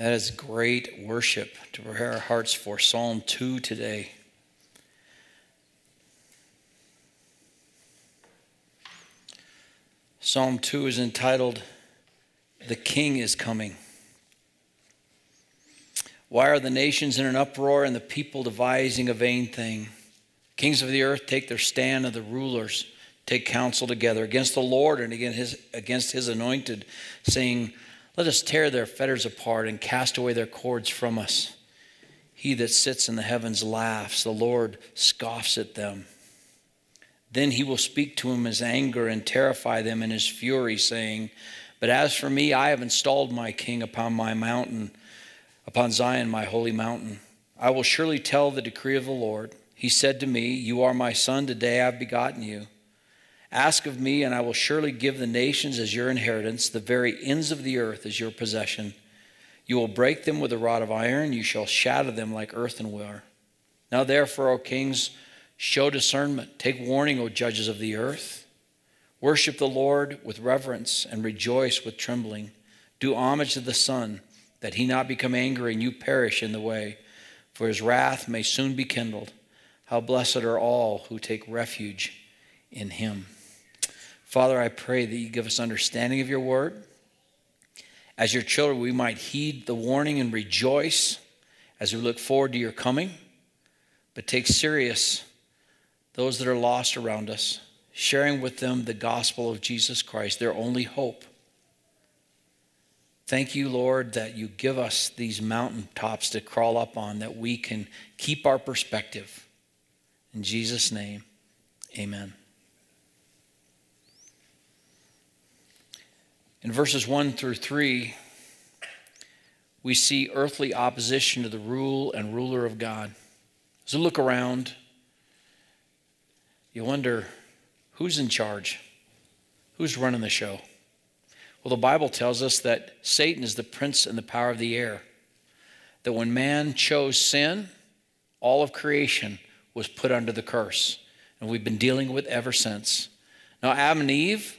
That is great worship to prepare our hearts for Psalm 2 today. Psalm 2 is entitled, The King is Coming. Why are the nations in an uproar and the people devising a vain thing? Kings of the earth take their stand, and the rulers take counsel together against the Lord and against his, against his anointed, saying, Let us tear their fetters apart and cast away their cords from us. He that sits in the heavens laughs, the Lord scoffs at them. Then he will speak to him his anger and terrify them in his fury, saying, But as for me, I have installed my king upon my mountain upon Zion, my holy mountain. I will surely tell the decree of the Lord. He said to me, You are my son, today I have begotten you. Ask of me, and I will surely give the nations as your inheritance, the very ends of the earth as your possession. You will break them with a rod of iron, you shall shatter them like earthenware. Now, therefore, O kings, show discernment. Take warning, O judges of the earth. Worship the Lord with reverence and rejoice with trembling. Do homage to the Son that he not become angry and you perish in the way, for his wrath may soon be kindled. How blessed are all who take refuge in him. Father, I pray that you give us understanding of your word. As your children, we might heed the warning and rejoice as we look forward to your coming, but take serious those that are lost around us, sharing with them the gospel of Jesus Christ, their only hope Thank you, Lord, that you give us these mountaintops to crawl up on, that we can keep our perspective. In Jesus' name, amen. In verses 1 through 3, we see earthly opposition to the rule and ruler of God. As you look around, you wonder who's in charge? Who's running the show? Well, the Bible tells us that Satan is the prince and the power of the air. That when man chose sin, all of creation was put under the curse. And we've been dealing with ever since. Now, Adam and Eve,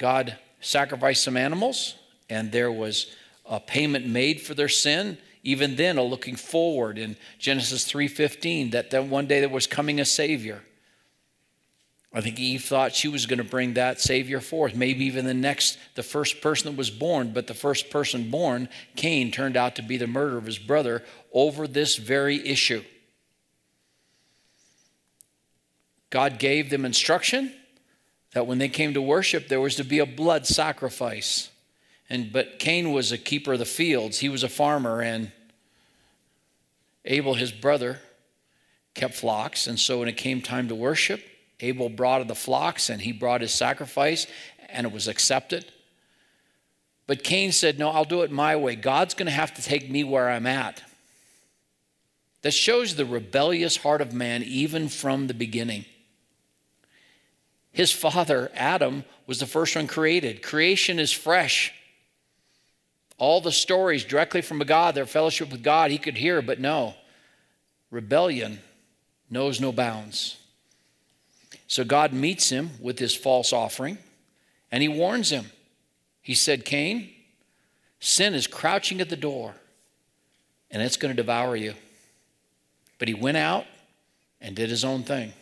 God sacrificed some animals, and there was a payment made for their sin. Even then, a looking forward in Genesis 3:15 that then one day there was coming a Savior. I think Eve thought she was going to bring that Savior forth. Maybe even the next, the first person that was born, but the first person born, Cain, turned out to be the murderer of his brother over this very issue. God gave them instruction that when they came to worship, there was to be a blood sacrifice. And but Cain was a keeper of the fields. He was a farmer, and Abel, his brother, kept flocks. And so when it came time to worship, Abel brought the flocks and he brought his sacrifice and it was accepted. But Cain said, No, I'll do it my way. God's going to have to take me where I'm at. That shows the rebellious heart of man even from the beginning. His father, Adam, was the first one created. Creation is fresh. All the stories directly from God, their fellowship with God, he could hear, but no. Rebellion knows no bounds. So God meets him with his false offering and he warns him. He said, Cain, sin is crouching at the door and it's going to devour you. But he went out and did his own thing.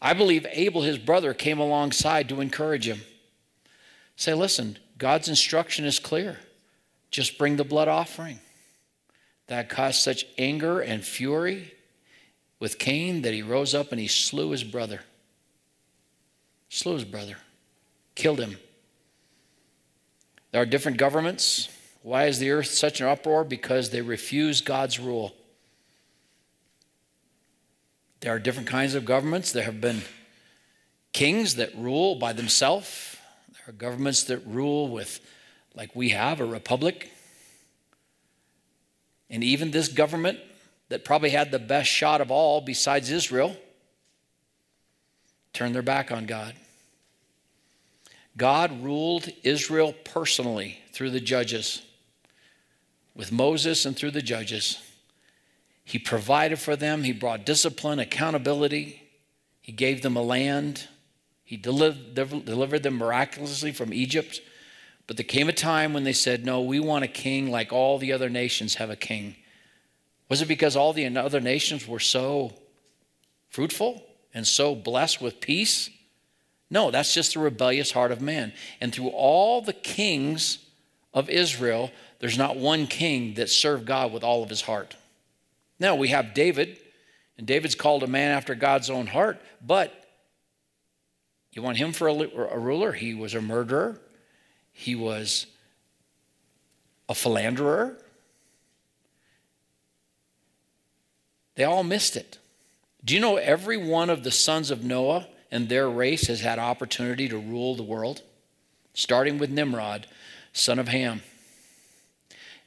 I believe Abel, his brother, came alongside to encourage him. Say, listen, God's instruction is clear. Just bring the blood offering. That caused such anger and fury with Cain that he rose up and he slew his brother. Slew his brother, killed him. There are different governments. Why is the earth such an uproar? Because they refuse God's rule. There are different kinds of governments. There have been kings that rule by themselves. There are governments that rule with, like we have, a republic. And even this government that probably had the best shot of all, besides Israel, turned their back on God. God ruled Israel personally through the judges, with Moses and through the judges. He provided for them, He brought discipline, accountability, He gave them a land, He delivered them miraculously from Egypt. But there came a time when they said, No, we want a king like all the other nations have a king. Was it because all the other nations were so fruitful and so blessed with peace? No, that's just the rebellious heart of man. And through all the kings of Israel, there's not one king that served God with all of his heart. Now, we have David, and David's called a man after God's own heart, but you want him for a, a ruler? He was a murderer, he was a philanderer. They all missed it. Do you know every one of the sons of Noah and their race has had opportunity to rule the world? Starting with Nimrod, son of Ham.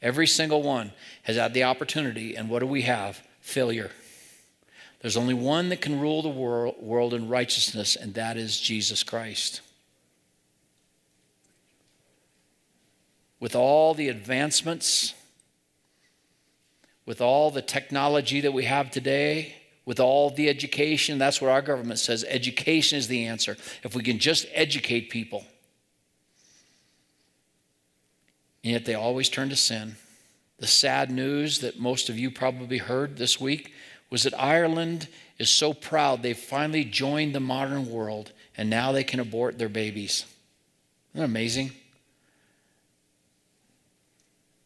Every single one has had the opportunity, and what do we have? Failure. There's only one that can rule the world, in righteousness, and that is Jesus Christ. With all the advancements, with all the technology that we have today, with all the education, that's what our government says education is the answer. If we can just educate people. And yet they always turn to sin. The sad news that most of you probably heard this week was that Ireland is so proud they've finally joined the modern world and now they can abort their babies. Isn't that amazing?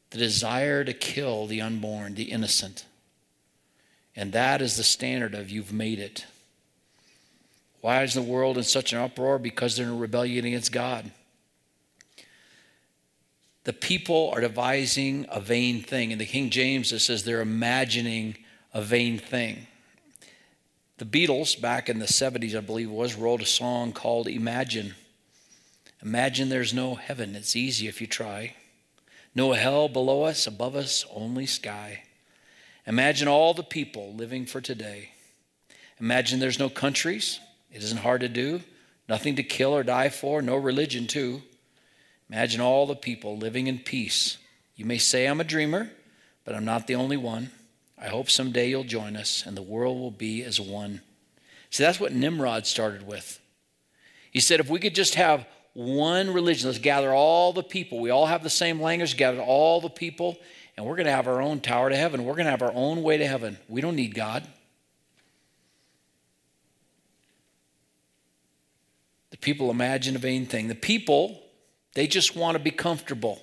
The desire to kill the unborn, the innocent. And that is the standard of you've made it. Why is the world in such an uproar? Because they're in rebellion against God. The people are devising a vain thing. In the King James, it says they're imagining a vain thing. The Beatles, back in the 70s, I believe was, wrote a song called Imagine. Imagine there's no heaven. It's easy if you try. No hell below us, above us, only sky. Imagine all the people living for today. Imagine there's no countries. It isn't hard to do. Nothing to kill or die for, no religion, too. Imagine all the people living in peace. You may say I'm a dreamer, but I'm not the only one. I hope someday you'll join us and the world will be as one. See, that's what Nimrod started with. He said, if we could just have one religion, let's gather all the people. We all have the same language, gather all the people, and we're going to have our own tower to heaven. We're going to have our own way to heaven. We don't need God. The people imagine a vain thing. The people, they just want to be comfortable.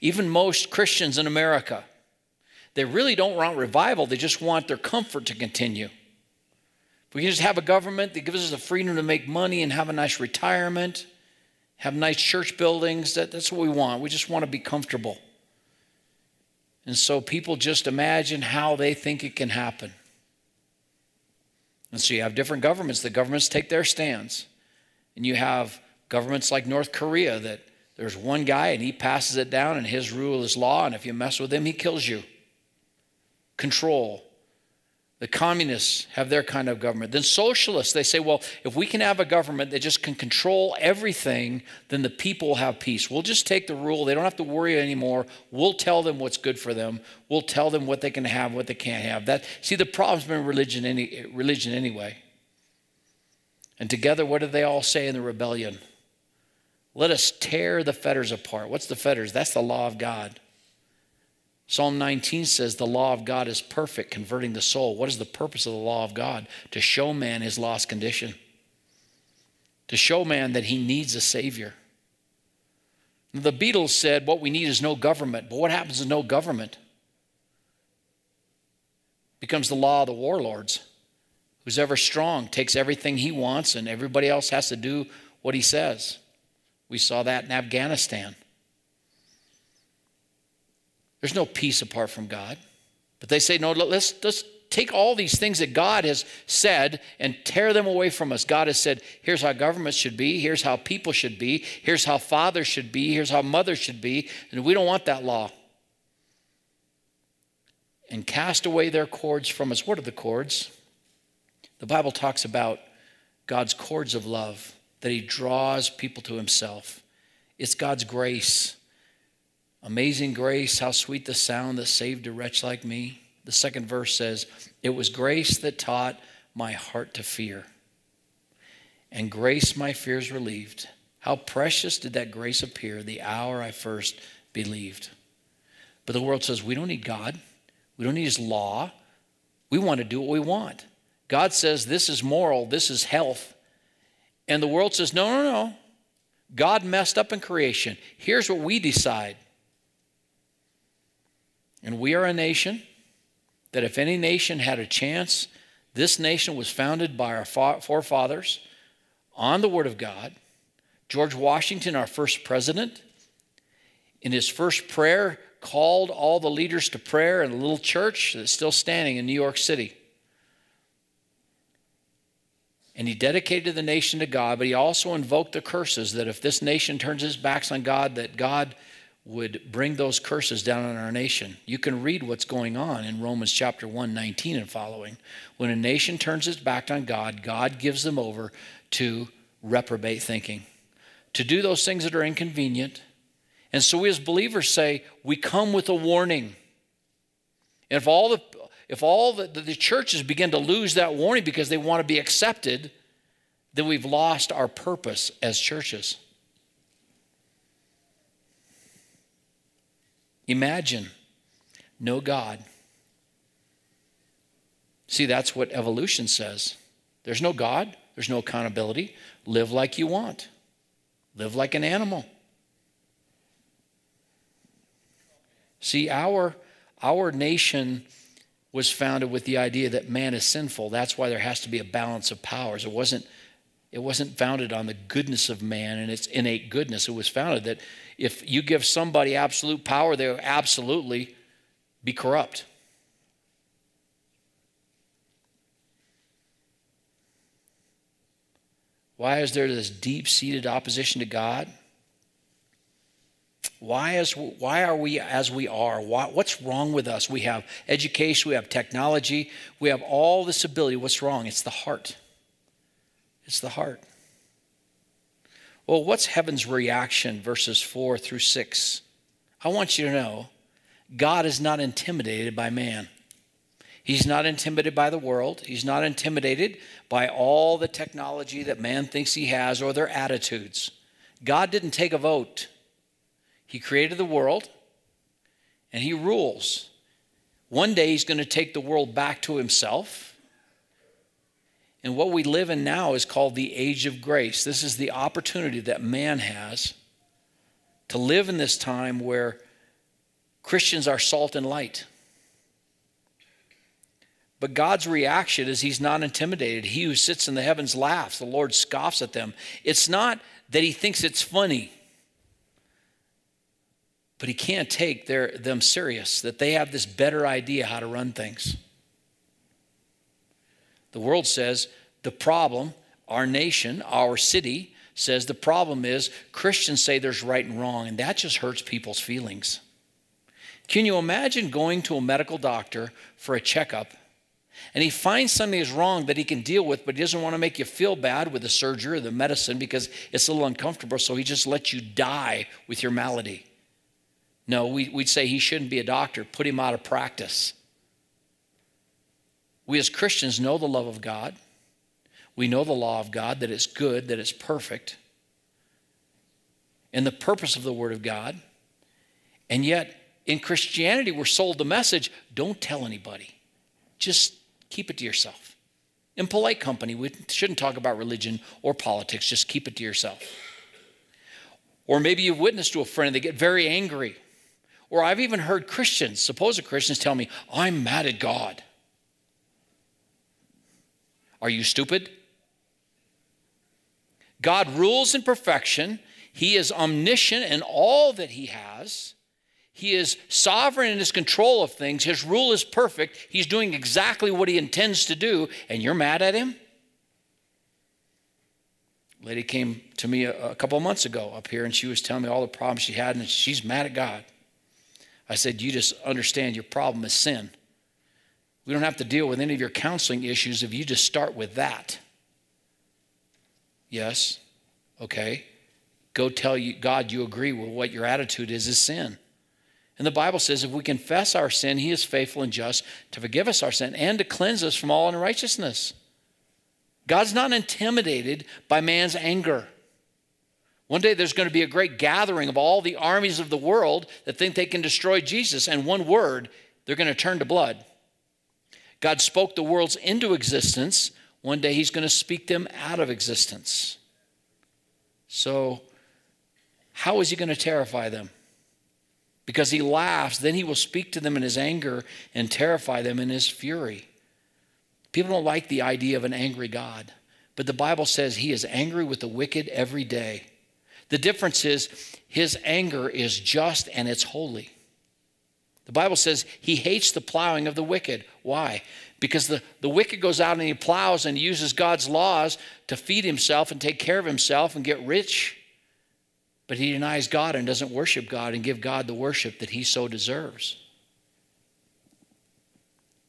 Even most Christians in America, they really don't want revival, they just want their comfort to continue. We can just have a government that gives us the freedom to make money and have a nice retirement, have nice church buildings, that, that's what we want. We just want to be comfortable. And so people just imagine how they think it can happen. And so you have different governments. The governments take their stands. And you have governments like North Korea that there's one guy and he passes it down and his rule is law. And if you mess with him, he kills you control. The communists have their kind of government. Then socialists, they say, well, if we can have a government that just can control everything, then the people will have peace. We'll just take the rule. They don't have to worry anymore. We'll tell them what's good for them. We'll tell them what they can have, what they can't have. That see the problem's been religion any religion anyway. And together, what do they all say in the rebellion? Let us tear the fetters apart. What's the fetters? That's the law of God. Psalm 19 says the law of God is perfect, converting the soul. What is the purpose of the law of God? To show man his lost condition, to show man that he needs a Savior. The Beatles said what we need is no government, but what happens to no government? becomes the law of the warlords. Who's ever strong takes everything he wants, and everybody else has to do what he says. We saw that in Afghanistan. There's no peace apart from God. But they say, no, let's, let's take all these things that God has said and tear them away from us. God has said, here's how governments should be, here's how people should be, here's how fathers should be, here's how mothers should be, and we don't want that law. And cast away their cords from us. What are the cords? The Bible talks about God's cords of love, that He draws people to Himself. It's God's grace. Amazing grace, how sweet the sound that saved a wretch like me. The second verse says, It was grace that taught my heart to fear, and grace my fears relieved. How precious did that grace appear the hour I first believed. But the world says we don't need God. We don't need his law. We want to do what we want. God says this is moral, this is health. And the world says, no, no, no. God messed up in creation. Here's what we decide. And we are a nation that if any nation had a chance, this nation was founded by our forefathers on the Word of God. George Washington, our first president, in his first prayer, called all the leaders to prayer in a little church that's still standing in New York City. And he dedicated the nation to God, but he also invoked the curses that if this nation turns its backs on God, that God would bring those curses down on our nation. You can read what's going on in Romans chapter 1, 19 and following. When a nation turns its back on God, God gives them over to reprobate thinking, to do those things that are inconvenient. And so we as believers say, we come with a warning. And if all the if all the, the churches begin to lose that warning because they want to be accepted, then we've lost our purpose as churches. Imagine no God. See, that's what evolution says. There's no God, there's no accountability. Live like you want, live like an animal. See, our, our nation was founded with the idea that man is sinful. That's why there has to be a balance of powers. It wasn't, it wasn't founded on the goodness of man and its innate goodness. It was founded that if you give somebody absolute power, they'll absolutely be corrupt. Why is there this deep seated opposition to God? Why, is, why are we as we are? Why, what's wrong with us? We have education, we have technology, we have all this ability. What's wrong? It's the heart. It's the heart. Well, what's heaven's reaction, verses 4 through 6? I want you to know God is not intimidated by man. He's not intimidated by the world. He's not intimidated by all the technology that man thinks he has or their attitudes. God didn't take a vote. He created the world and he rules. One day he's going to take the world back to himself and what we live in now is called the age of grace. This is the opportunity that man has to live in this time where Christians are salt and light. But God's reaction is he's not intimidated. He who sits in the heavens laughs, the Lord scoffs at them. It's not that he thinks it's funny, but he can't take their, them serious, that they have this better idea how to run things. The world says the problem, our nation, our city, says the problem is Christians say there's right and wrong, and that just hurts people's feelings. Can you imagine going to a medical doctor for a checkup and he finds something is wrong that he can deal with, but he doesn't want to make you feel bad with the surgery or the medicine because it's a little uncomfortable, so he just lets you die with your malady? No, we, would say he shouldn't be a doctor, put him out of practice. We as Christians know the love of God. We know the law of God, that it's good, that it's perfect, and the purpose of the Word of God. And yet, in Christianity, we're sold the message don't tell anybody, just keep it to yourself. In polite company, we shouldn't talk about religion or politics, just keep it to yourself. Or maybe you've witnessed to a friend they get very angry. Or I've even heard Christians, supposed Christians, tell me, I'm mad at God. Are you stupid? God rules in perfection. He is omniscient in all that he has. He is sovereign in his control of things. His rule is perfect. He's doing exactly what he intends to do, and you're mad at him? Lady came to me a, a couple months ago up here, and she was telling me all the problems she had, and she's mad at God. I said, You just understand your problem is sin. We don't have to deal with any of your counseling issues if you just start with that. Yes, okay. Go tell you, God you agree with what your attitude is is sin. And the Bible says if we confess our sin, he is faithful and just to forgive us our sin and to cleanse us from all unrighteousness. God's not intimidated by man's anger. One day there's going to be a great gathering of all the armies of the world that think they can destroy Jesus, and one word, they're going to turn to blood. God spoke the worlds into existence. One day he's going to speak them out of existence. So, how is he going to terrify them? Because he laughs, then he will speak to them in his anger and terrify them in his fury. People don't like the idea of an angry God, but the Bible says he is angry with the wicked every day. The difference is his anger is just and it's holy. The Bible says he hates the plowing of the wicked. Why? Because the, the wicked goes out and he plows and uses God's laws to feed himself and take care of himself and get rich. But he denies God and doesn't worship God and give God the worship that he so deserves.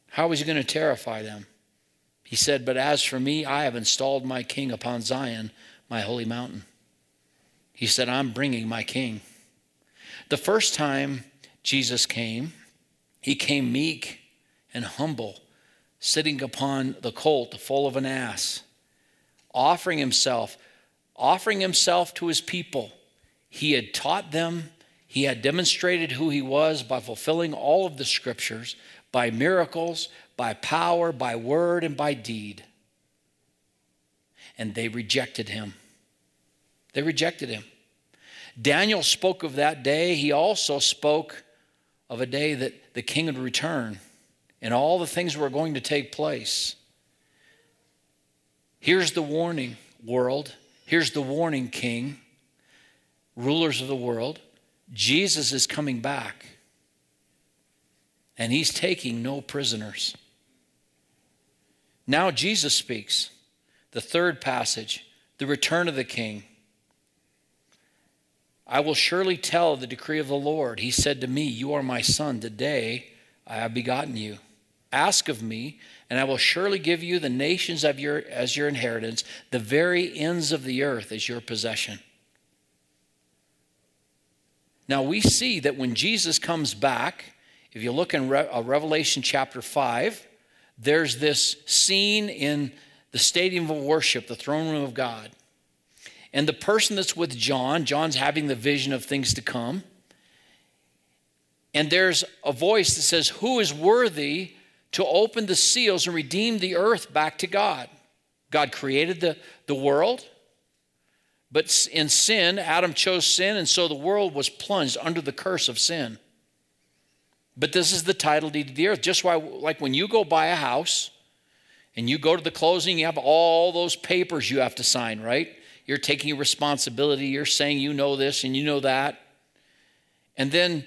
How is he going to terrify them? He said, But as for me, I have installed my king upon Zion, my holy mountain. He said, I'm bringing my king. The first time Jesus came, he came meek and humble, sitting upon the colt, the foal of an ass, offering himself, offering himself to his people. He had taught them, he had demonstrated who he was by fulfilling all of the scriptures, by miracles, by power, by word, and by deed. And they rejected him. They rejected him. Daniel spoke of that day. He also spoke of a day that the king would return and all the things were going to take place. Here's the warning, world. Here's the warning, king, rulers of the world. Jesus is coming back, and he's taking no prisoners. Now Jesus speaks. The third passage, the return of the king. I will surely tell the decree of the Lord. He said to me, You are my son. Today I have begotten you. Ask of me, and I will surely give you the nations of your, as your inheritance, the very ends of the earth as your possession. Now we see that when Jesus comes back, if you look in Re- uh, Revelation chapter 5, there's this scene in the stadium of worship, the throne room of God. And the person that's with John, John's having the vision of things to come. And there's a voice that says, Who is worthy to open the seals and redeem the earth back to God? God created the, the world, but in sin, Adam chose sin, and so the world was plunged under the curse of sin. But this is the title deed of the earth. Just why, like when you go buy a house and you go to the closing, you have all those papers you have to sign, right? You're taking responsibility. You're saying you know this and you know that. And then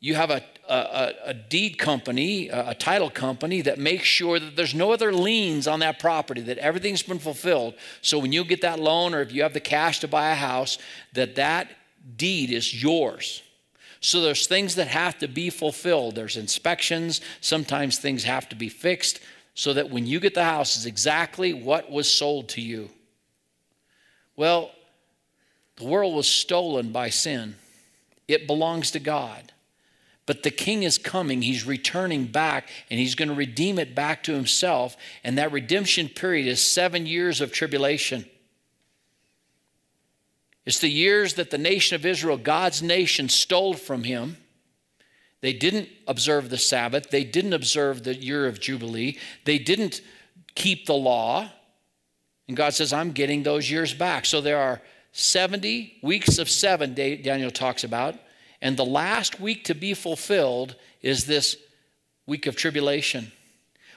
you have a, a, a, deed company, a title company that makes sure that there's no other liens on that property, that everything's been fulfilled. So when you get that loan or if you have the cash to buy a house, that that deed is yours. So there's things that have to be fulfilled. There's inspections. Sometimes things have to be fixed so that when you get the house, is exactly what was sold to you. Well, the world was stolen by sin, it belongs to God. But the king is coming. He's returning back and he's going to redeem it back to himself. And that redemption period is seven years of tribulation. It's the years that the nation of Israel, God's nation, stole from him. They didn't observe the Sabbath. They didn't observe the year of Jubilee. They didn't keep the law. And God says, I'm getting those years back. So there are 70 weeks of seven, Daniel talks about. And the last week to be fulfilled is this week of tribulation.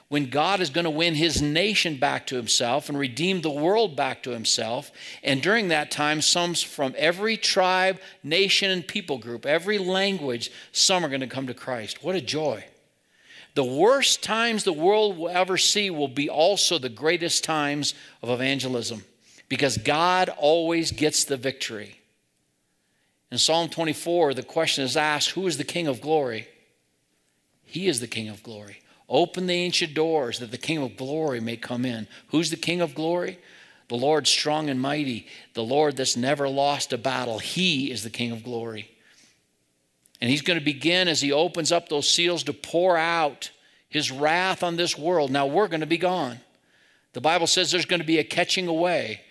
When God is going to win his nation back to himself and redeem the world back to himself. And during that time, some from every tribe, nation, and people group, every language, some are going to come to Christ. What a joy. The worst times the world will ever see will be also the greatest times of evangelism because God always gets the victory. In Psalm 24, the question is asked Who is the King of glory? He is the King of glory. Open the ancient doors that the King of glory may come in. Who's the King of glory? The Lord strong and mighty, the Lord that's never lost a battle. He is the King of glory. And he's going to begin as he opens up those seals to pour out his wrath on this world. Now we're going to be gone. The Bible says there's going to be a catching away.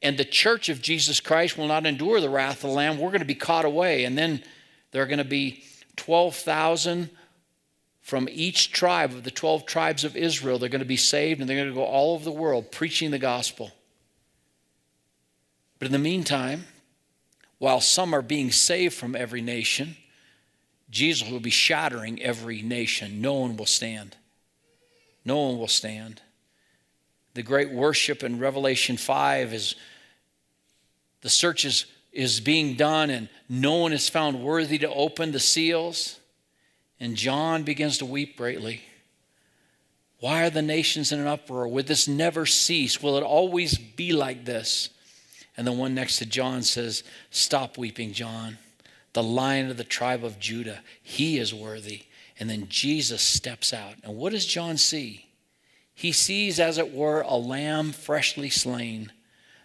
and the church of Jesus Christ will not endure the wrath of the Lamb. We're going to be caught away. And then there are going to be 12,000 from each tribe of the 12 tribes of Israel. They're going to be saved and they're going to go all over the world preaching the gospel. But in the meantime, while some are being saved from every nation, Jesus will be shattering every nation. No one will stand. No one will stand. The great worship in Revelation 5 is the search is, is being done and no one is found worthy to open the seals. And John begins to weep greatly. Why are the nations in an uproar? Would this never cease? Will it always be like this? And the one next to John says, Stop weeping, John. The lion of the tribe of Judah, he is worthy. And then Jesus steps out. And what does John see? He sees, as it were, a lamb freshly slain.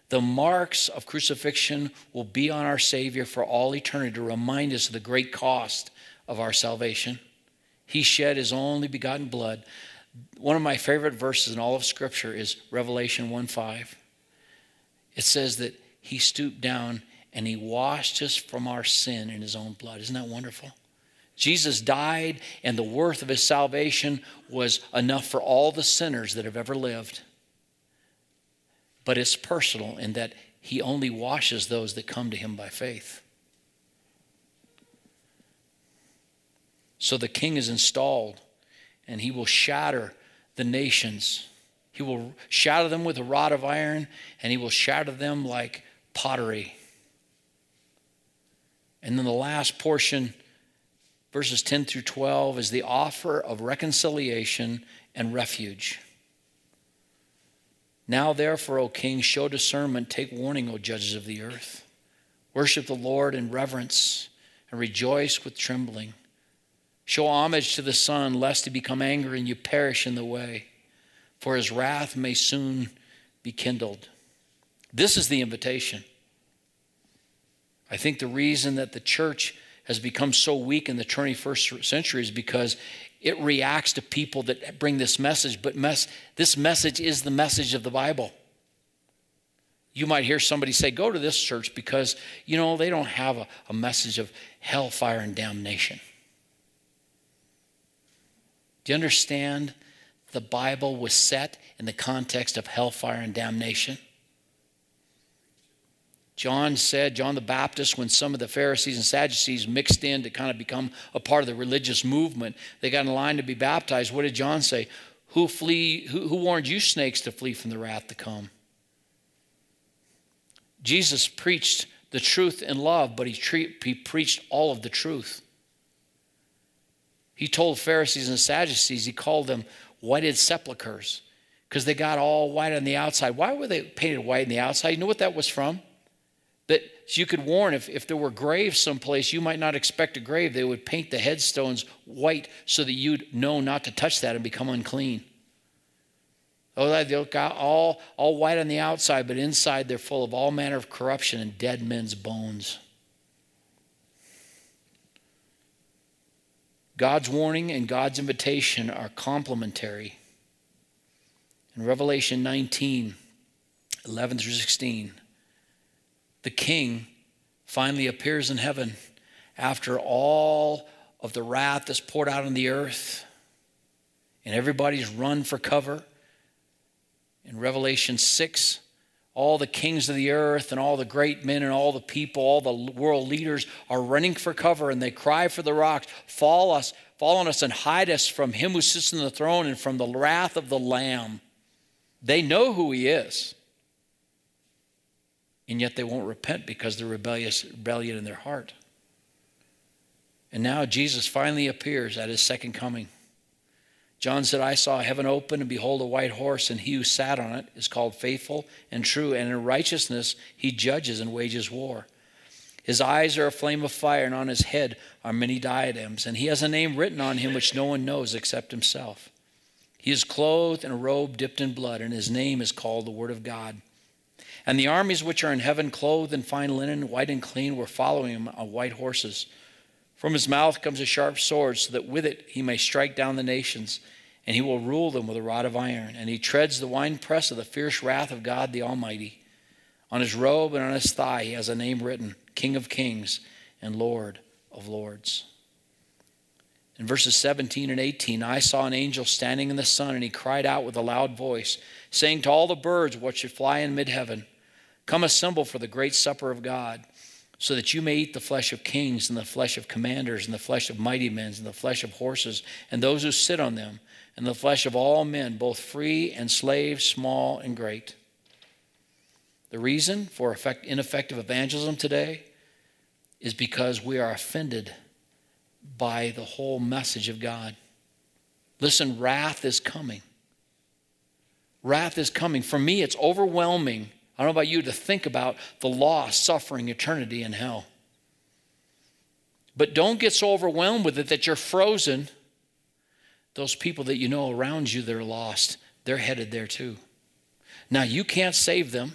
The marks of crucifixion will be on our Savior for all eternity to remind us of the great cost of our salvation. He shed his only begotten blood. One of my favorite verses in all of Scripture is Revelation 1 5. It says that he stooped down and he washed us from our sin in his own blood. Isn't that wonderful? Jesus died, and the worth of his salvation was enough for all the sinners that have ever lived. But it's personal in that he only washes those that come to him by faith. So the king is installed, and he will shatter the nations. He will shatter them with a rod of iron, and he will shatter them like pottery. And then the last portion verses 10 through 12 is the offer of reconciliation and refuge. Now, therefore, O king, show discernment, take warning, O judges of the earth. Worship the Lord in reverence and rejoice with trembling. Show homage to the Son, lest he become angry and you perish in the way, for his wrath may soon be kindled. This is the invitation. I think the reason that the church has become so weak in the 21st century is because it reacts to people that bring this message, but mes- this message is the message of the Bible. You might hear somebody say, Go to this church because, you know, they don't have a, a message of hellfire and damnation. Do you understand? The Bible was set in the context of hellfire and damnation. John said, John the Baptist, when some of the Pharisees and Sadducees mixed in to kind of become a part of the religious movement, they got in line to be baptized. What did John say? Who flee, who, who warned you snakes to flee from the wrath to come? Jesus preached the truth in love, but he, he preached all of the truth. He told Pharisees and Sadducees, he called them whited sepulchres because they got all white on the outside. Why were they painted white on the outside? You know what that was from? That you could warn if, if there were graves someplace, you might not expect a grave. They would paint the headstones white so that you'd know not to touch that and become unclean. Oh, they look all, all white on the outside, but inside they're full of all manner of corruption and dead men's bones. God's warning and God's invitation are complementary. In Revelation 19, 11 through 16, the king finally appears in heaven after all of the wrath that's poured out on the earth and everybody's run for cover. In Revelation 6, all the kings of the earth and all the great men and all the people, all the world leaders are running for cover and they cry for the rocks, fall us, fall on us and hide us from him who sits on the throne and from the wrath of the Lamb. They know who he is and yet they won't repent because they're rebellious, rebellion in their heart. And now Jesus finally appears at his second coming. John said, I saw heaven open, and behold, a white horse, and he who sat on it is called faithful and true, and in righteousness he judges and wages war. His eyes are a flame of fire, and on his head are many diadems, and he has a name written on him which no one knows except himself. He is clothed in a robe dipped in blood, and his name is called the Word of God. And the armies which are in heaven, clothed in fine linen, white and clean, were following him on white horses. From his mouth comes a sharp sword, so that with it he may strike down the nations, and he will rule them with a rod of iron. And he treads the winepress of the fierce wrath of God the Almighty. On his robe and on his thigh, he has a name written King of Kings and Lord of Lords. In verses 17 and 18, I saw an angel standing in the sun, and he cried out with a loud voice, saying to all the birds what should fly in mid heaven, Come assemble for the great supper of God, so that you may eat the flesh of kings, and the flesh of commanders, and the flesh of mighty men, and the flesh of horses, and those who sit on them, and the flesh of all men, both free and slave, small and great. The reason for effect, ineffective evangelism today is because we are offended by the whole message of God. Listen, wrath is coming. Wrath is coming. For me, it's overwhelming. I don't know about you to think about the loss, suffering, eternity in hell. But don't get so overwhelmed with it that you're frozen. Those people that you know around you that are lost, they're headed there too. Now, you can't save them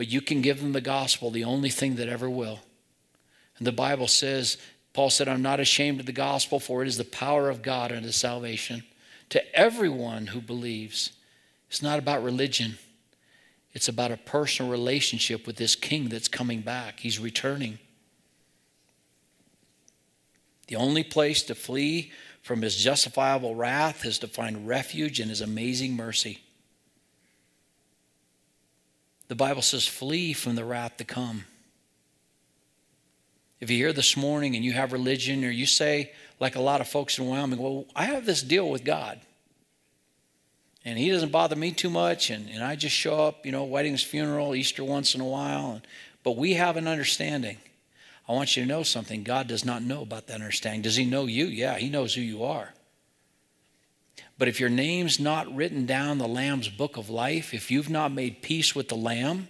but you can give them the gospel, the only thing that ever will. And the Bible says, Paul said, I'm not ashamed of the gospel, for it is the power of God unto salvation to everyone who believes. It's not about religion, it's about a personal relationship with this king that's coming back. He's returning. The only place to flee from his justifiable wrath is to find refuge in his amazing mercy. The Bible says, flee from the wrath to come. If you're here this morning and you have religion, or you say, like a lot of folks in Wyoming, well, I have this deal with God. And he doesn't bother me too much, and, and I just show up, you know, weddings, funeral, Easter once in a while. And, but we have an understanding. I want you to know something. God does not know about that understanding. Does he know you? Yeah, he knows who you are. But if your name's not written down the Lamb's book of life, if you've not made peace with the Lamb,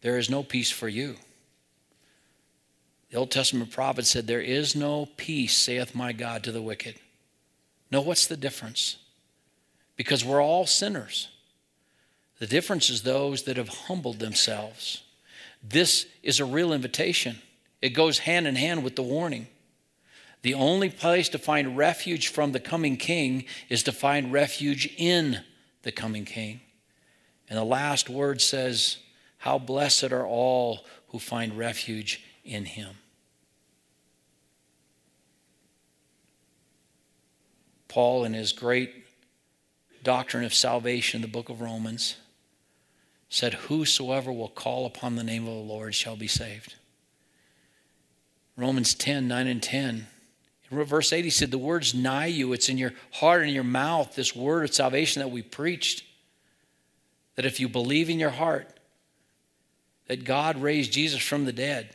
there is no peace for you. The Old Testament prophet said, There is no peace, saith my God, to the wicked. No, what's the difference? Because we're all sinners. The difference is those that have humbled themselves. This is a real invitation. It goes hand in hand with the warning. The only place to find refuge from the coming king is to find refuge in the coming king. And the last word says, How blessed are all who find refuge in him. Paul, in his great doctrine of salvation, in the book of Romans, said, Whosoever will call upon the name of the Lord shall be saved. Romans 10 9 and 10 verse 8, he said, The word's nigh you. It's in your heart and your mouth, this word of salvation that we preached. That if you believe in your heart that God raised Jesus from the dead,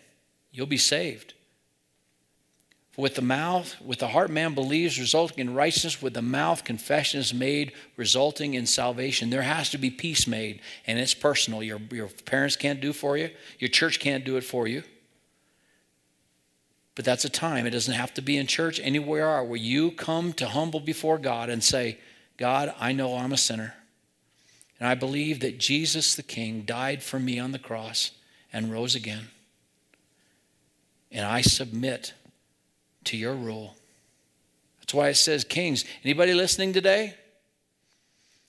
you'll be saved. With the mouth, with the heart man believes, resulting in righteousness. With the mouth, confession is made, resulting in salvation. There has to be peace made, and it's personal. Your, your parents can't do for you, your church can't do it for you. But that's a time. It doesn't have to be in church, anywhere where you come to humble before God and say, God, I know I'm a sinner. And I believe that Jesus the King died for me on the cross and rose again. And I submit to your rule. That's why it says kings. Anybody listening today?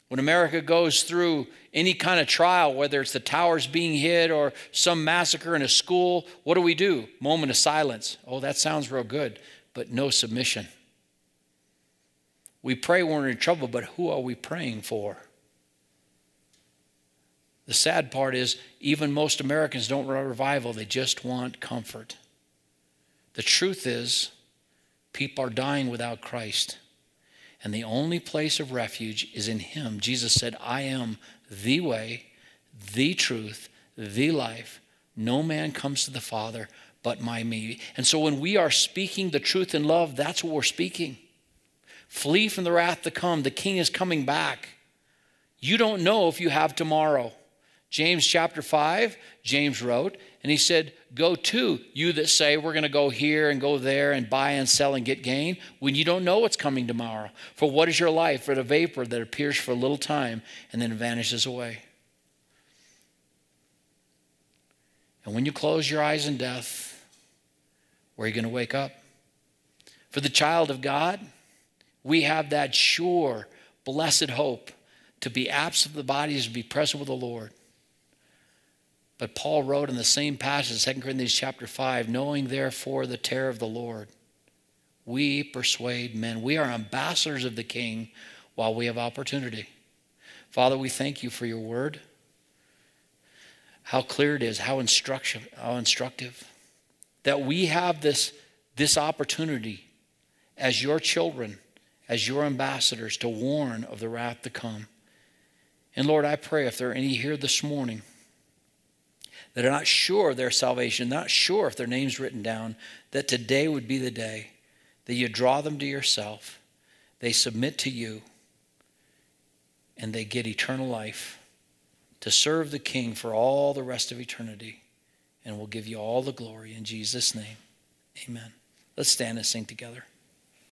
When America goes through any kind of trial, whether it's the towers being hit or some massacre in a school, what do we do? Moment of silence. Oh, that sounds real good, but no submission. We pray when we're in trouble, but who are we praying for? The sad part is, even most Americans don't want revival, they just want comfort. The truth is, people are dying without Christ. And the only place of refuge is in Him. Jesus said, I am the way, the truth, the life. No man comes to the Father but by me. And so when we are speaking the truth in love, that's what we're speaking. Flee from the wrath to come. The King is coming back. You don't know if you have tomorrow. James chapter 5, James wrote, and he said, Go to, you that say we're going to go here and go there and buy and sell and get gain, when you don't know what's coming tomorrow. For what is your life but a vapor that appears for a little time and then vanishes away? And when you close your eyes in death, where are you going to wake up? For the child of God, we have that sure, blessed hope to be absent of the body is to be present with the Lord. But Paul wrote in the same passage, 2 Corinthians chapter 5, knowing therefore the terror of the Lord, we persuade men. We are ambassadors of the King while we have opportunity. Father, we thank you for your word. How clear it is, how instructive, how instructive. That we have this, this opportunity as your children, as your ambassadors, to warn of the wrath to come. And Lord, I pray if there are any here this morning that are not sure of their salvation, not sure if their name's written down, that today would be the day that you draw them to yourself, they submit to you, and they get eternal life to serve the King for all the rest of eternity. And we'll give you all the glory in Jesus' name. Amen. Let's stand and sing together.